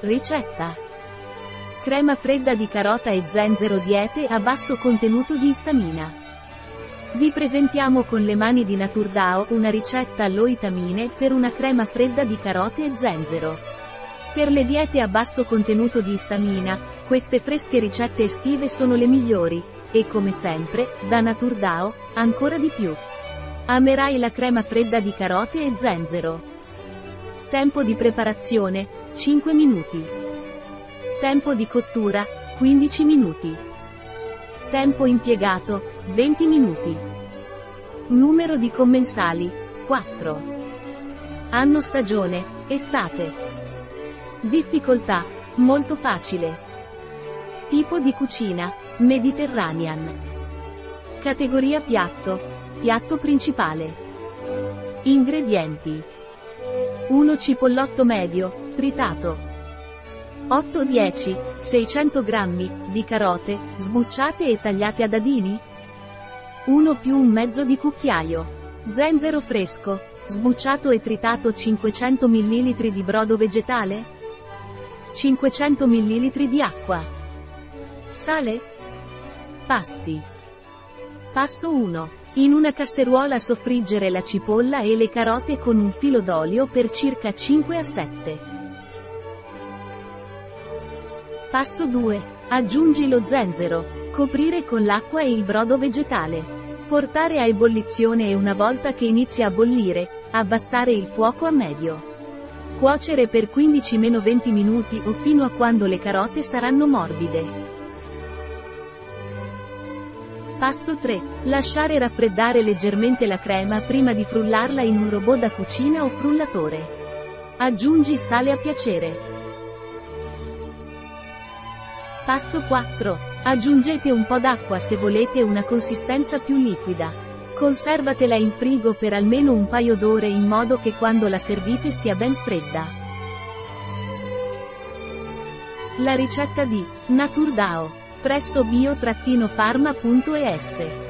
Ricetta. Crema fredda di carota e zenzero diete a basso contenuto di istamina. Vi presentiamo con le mani di Naturdao una ricetta all'oitamine per una crema fredda di carote e zenzero. Per le diete a basso contenuto di istamina, queste fresche ricette estive sono le migliori, e come sempre, da Naturdao, ancora di più. Amerai la crema fredda di carote e zenzero. Tempo di preparazione, 5 minuti. Tempo di cottura, 15 minuti. Tempo impiegato, 20 minuti. Numero di commensali, 4. Anno stagione, estate. Difficoltà, molto facile. Tipo di cucina, Mediterranean. Categoria piatto, piatto principale. Ingredienti. 1 cipollotto medio, tritato. 8-10, 600 g, di carote, sbucciate e tagliate a dadini. 1 più un mezzo di cucchiaio. Zenzero fresco, sbucciato e tritato 500 ml di brodo vegetale. 500 ml di acqua. Sale. Passi. Passo 1. In una casseruola soffriggere la cipolla e le carote con un filo d'olio per circa 5 a 7. Passo 2. Aggiungi lo zenzero. Coprire con l'acqua e il brodo vegetale. Portare a ebollizione e una volta che inizia a bollire, abbassare il fuoco a medio. Cuocere per 15-20 minuti o fino a quando le carote saranno morbide. Passo 3. Lasciare raffreddare leggermente la crema prima di frullarla in un robot da cucina o frullatore. Aggiungi sale a piacere. Passo 4. Aggiungete un po' d'acqua se volete una consistenza più liquida. Conservatela in frigo per almeno un paio d'ore in modo che quando la servite sia ben fredda. La ricetta di Naturdao presso bio-pharma.es